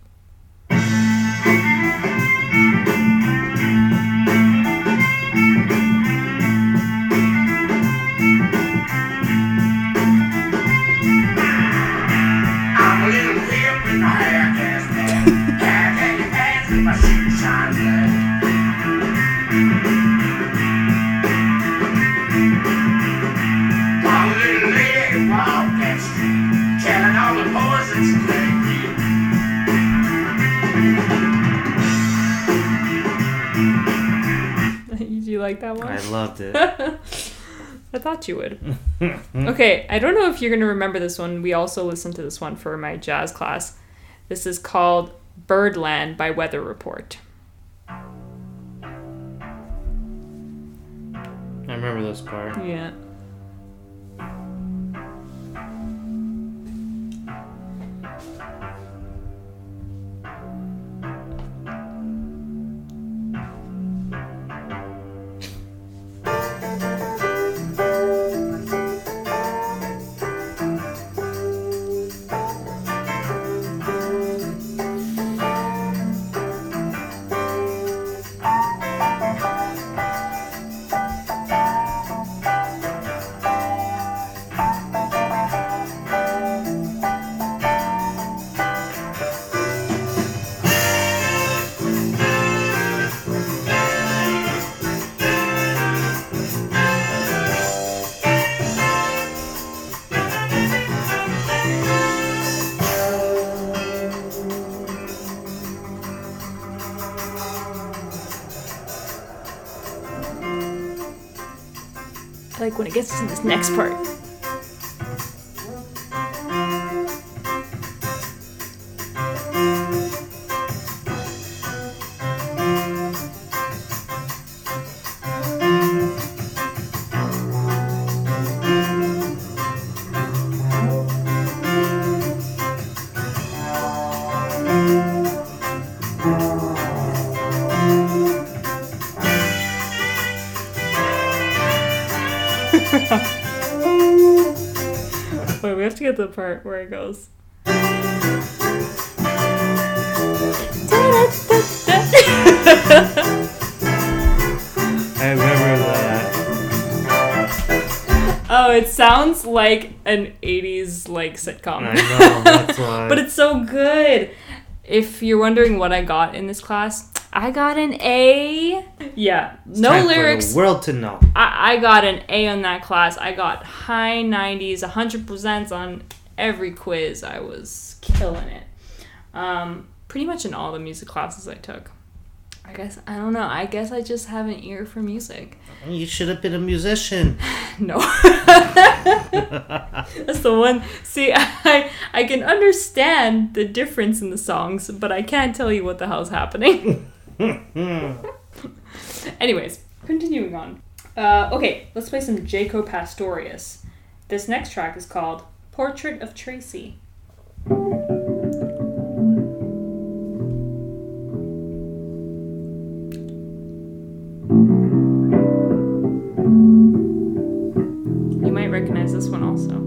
Like that one? I loved it. <laughs> I thought you would. <laughs> okay, I don't know if you're going to remember this one. We also listened to this one for my jazz class. This is called Birdland by Weather Report. I remember this part. Yeah. Gets to this next part. To get to the part where it goes. I remember that. Oh, it sounds like an 80s like sitcom. I know, that's <laughs> why. but it's so good. If you're wondering what I got in this class, I got an A. Yeah, no Time for the lyrics. world to know. I, I got an A on that class. I got high 90s, 100% on every quiz. I was killing it. Um, pretty much in all the music classes I took. I guess, I don't know. I guess I just have an ear for music. You should have been a musician. <laughs> No. <laughs> That's the one. See, <laughs> I I can understand the difference in the songs, but I can't tell you what the hell's happening. <laughs> Anyways, continuing on. Uh, okay, let's play some Jaco Pastorius. This next track is called Portrait of Tracy. You might recognize this one also.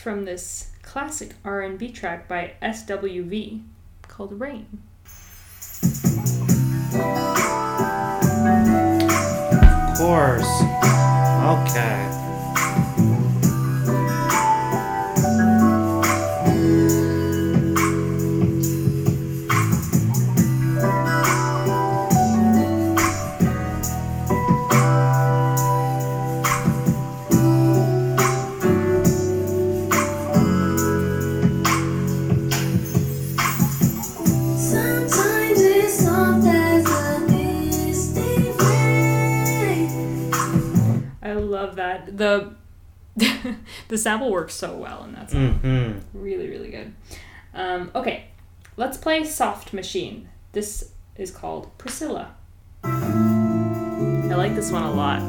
From this classic R&B track by SWV called Rain. Of course. Okay. The <laughs> the sample works so well in that song. Mm-hmm. Really, really good. Um, okay, let's play Soft Machine. This is called Priscilla. I like this one a lot.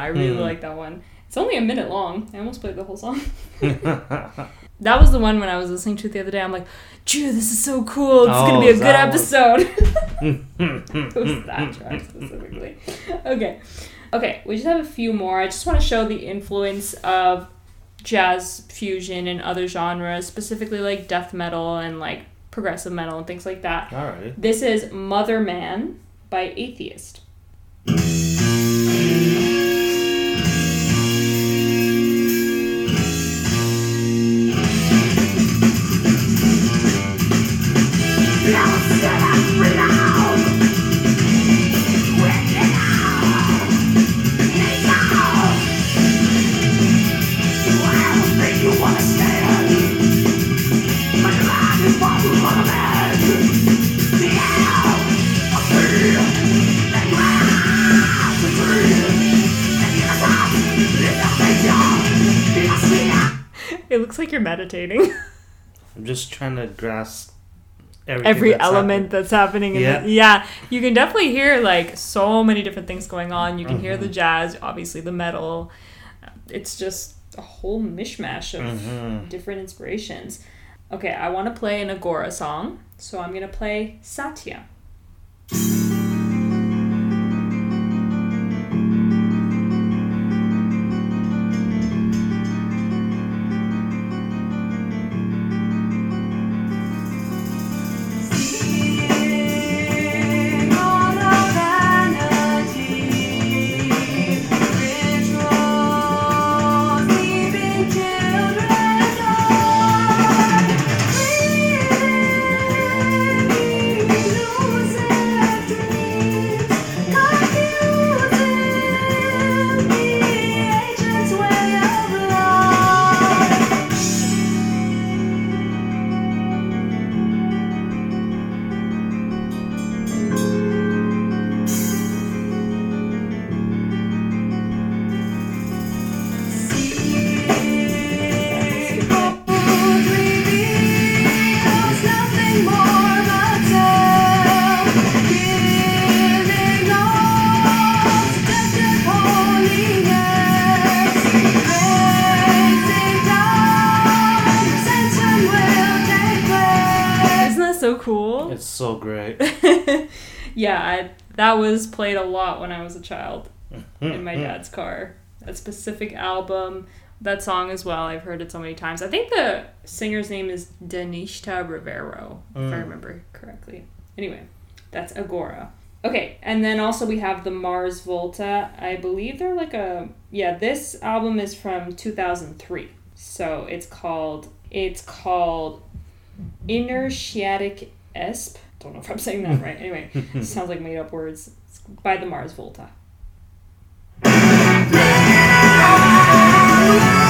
I don't know. I really Mm. like that one. It's only a minute long. I almost played the whole song. <laughs> <laughs> That was the one when I was listening to it the other day. I'm like, Drew, this is so cool. It's gonna Oh, be a good episode. <laughs> it was that track specifically. Okay. Okay, we just have a few more. I just want to show the influence of jazz fusion and other genres, specifically like death metal and like progressive metal and things like that. All right. This is Mother Man by Atheist. Like you're meditating. <laughs> I'm just trying to grasp everything Every that's element happening. that's happening in Yeah. the yeah. You can definitely hear like so many different things going on. You can hear Mm-hmm. the jazz, obviously the metal. It's just a whole mishmash of Mhm. different inspirations. Okay, I want to play an Aghora song, so I'm gonna play Satya. That was played a lot when I was a child in Mm-hmm. my dad's car. That specific album, that song as well. I've heard it so many times. I think the singer's name is Danishta Rivero, if I Mm. remember correctly. Anyway, that's Aghora. Okay, and then also we have the Mars Volta. I believe they're like a yeah. This album is from two thousand three, so it's called it's called Inertiatic Esp. Don't know if I'm saying that right. Anyway, <laughs> sounds like made up words. It's by the Mars Volta. <laughs>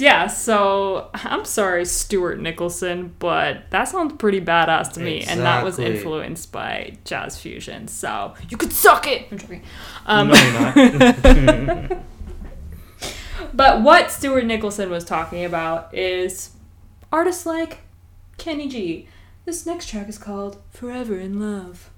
Yeah, so I'm sorry, Stuart Nicholson, but that sounds pretty badass to me, and that was influenced by jazz fusion. So you could suck it. I'm joking. Um, no. <laughs> But what Stuart Nicholson was talking about is artists like Kenny G. This next track is called Forever in Love.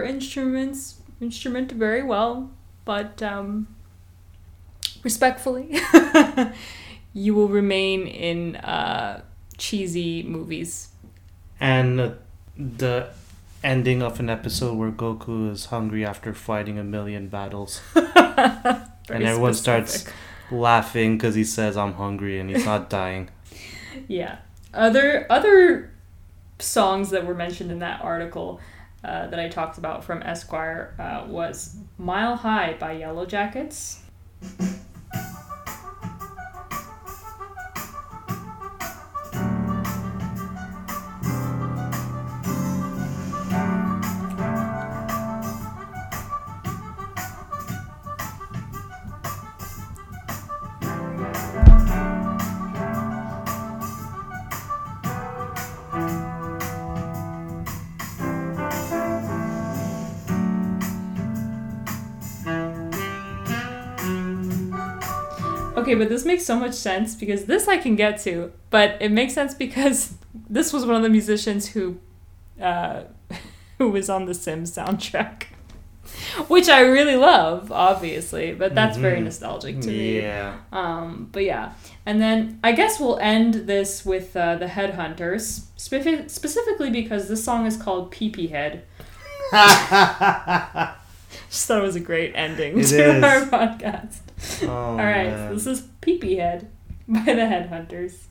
Your instruments instrument very well, but um, respectfully, <laughs> you will remain in uh, cheesy movies. and uh, the ending of an episode where Goku is hungry after fighting a million battles, <laughs> and everyone specific. starts laughing because he says, "I'm hungry," and he's not dying. <laughs> Yeah. Other other songs that were mentioned in that article uh, that I talked about from Esquire uh, was "Mile High" by Yellowjackets. Okay, but this makes so much sense because this I can get to, but it makes sense because <laughs> this was one of the musicians who, uh, <laughs> who was on the Sims soundtrack, <laughs> which I really love, obviously. But that's very Mhm. nostalgic to me. Yeah. Um, but yeah, and then I guess we'll end this with uh, the Headhunters, specific- specifically because this song is called Pee Pee Head. Just thought it was a great ending It to is. our podcast. Oh, All right, so man. this is Pee Pee Head by the Headhunters.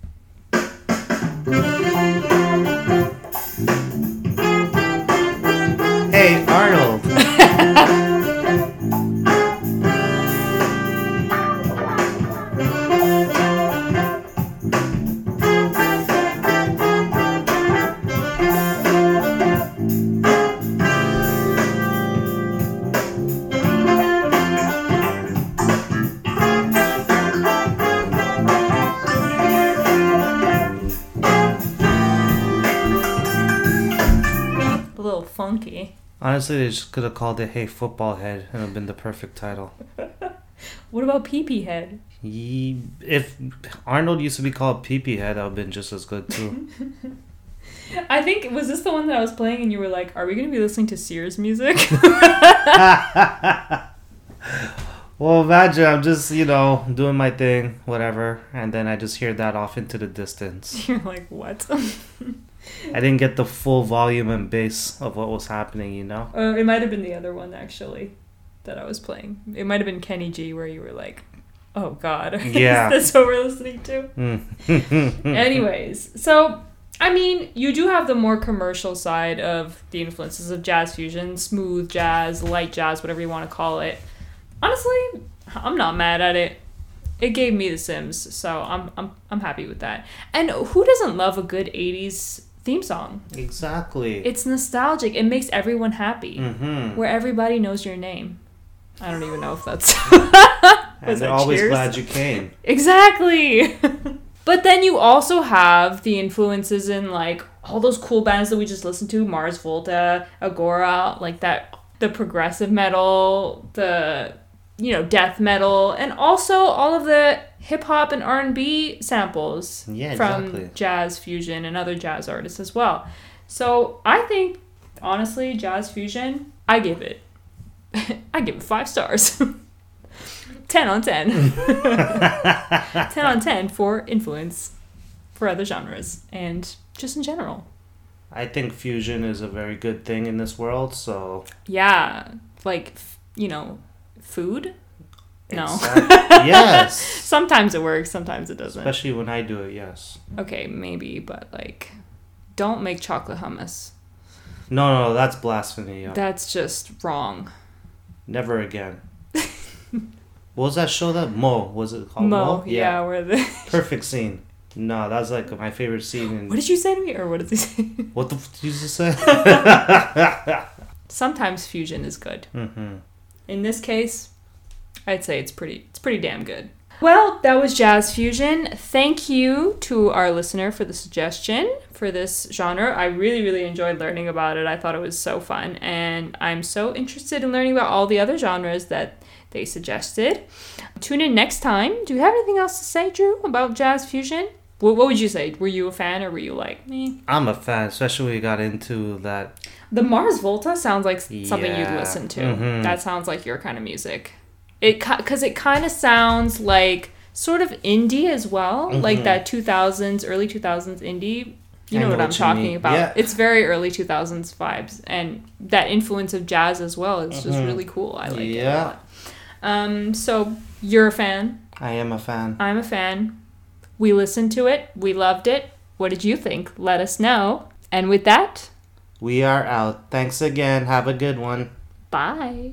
Hey, Arnold. <laughs> Honestly, they just could have called it "Hey Football Head" and have been the perfect title. <laughs> What about Pee Pee Head? Ye- If Arnold used to be called Pee Pee Head, that would have been just as good too. <laughs> I think was this the one that I was playing and you were like, "Are we going to be listening to Sears music?" <laughs> well, imagine I'm just you know doing my thing, whatever, and then I just hear that off into the distance. You're like, "What?" I didn't get the full volume and bass of what was happening, you know. uh, it might have been the other one actually. that I was playing. It might have been Kenny G where you were like, "Oh God, <laughs> Yeah. is this what we're listening to?" Mm. <laughs> Anyways, so I mean, you do have the more commercial side of the influences of jazz fusion, smooth jazz, light jazz, whatever you want to call it. Honestly, I'm not mad at it. It gave me The Sims, so I'm I'm I'm happy with that. And who doesn't love a good 80s theme song? exactly. It's nostalgic. It makes everyone happy. mm-hmm. Where everybody knows your name. I don't even know if that's <laughs> <laughs> And they're that always Cheers? glad you came. Exactly. <laughs> but then you also have the influences in like all those cool bands that we just listened to, Mars Volta, Aghora, like that the progressive metal, the you know, death metal, and also all of the hip hop and R&B samples Yeah, from exactly. jazz fusion and other jazz artists as well. So, I think honestly, jazz fusion, I give it <laughs> I give it 5 stars. <laughs> 10 on 10. <laughs> 10 on 10 for influence for other genres and just in general. I think fusion is a very good thing in this world, so Yeah, like, you know, food? No. Exact- yes. <laughs> Sometimes it works, sometimes it doesn't. Especially when I do it, yes. Okay, maybe, but like, don't make chocolate hummus. No, no, that's blasphemy. yo. That's just wrong. Never again. <laughs> what was that show that Mo was it called? Mo, yeah, where the. <laughs> Perfect scene. No, that's like my favorite scene. In, What did you say to me, or what did he say? what the f- did you just say? Sometimes fusion is good. hmm In this case, I'd say it's pretty it's pretty damn good. Well, that was jazz fusion. Thank you to our listener for the suggestion for this genre. I really really enjoyed learning about it. I thought it was so fun and I'm so interested in learning about all the other genres that they suggested. Tune in next time. Do you have anything else to say, Drew, about jazz fusion? What, what would you say? Were you a fan or were you like me? I'm a fan, especially when we got into that. The Mars Volta sounds like s- something you'd listen to. Mhm. That sounds like your kind of music. It because it kind of sounds like sort of indie as well, like Mhm. that 2000s, early 2000s indie. You know, know what I'm talking mean. about. Yeah. It's very early 2000s vibes, and that influence of jazz as well is just Mhm. really cool. I like it a Yeah. lot. Um, so you're a fan. I am a fan. I'm a fan. We listened to it. We loved it. What did you think? Let us know. And with that, We are out. Thanks again. Have a good one. bye.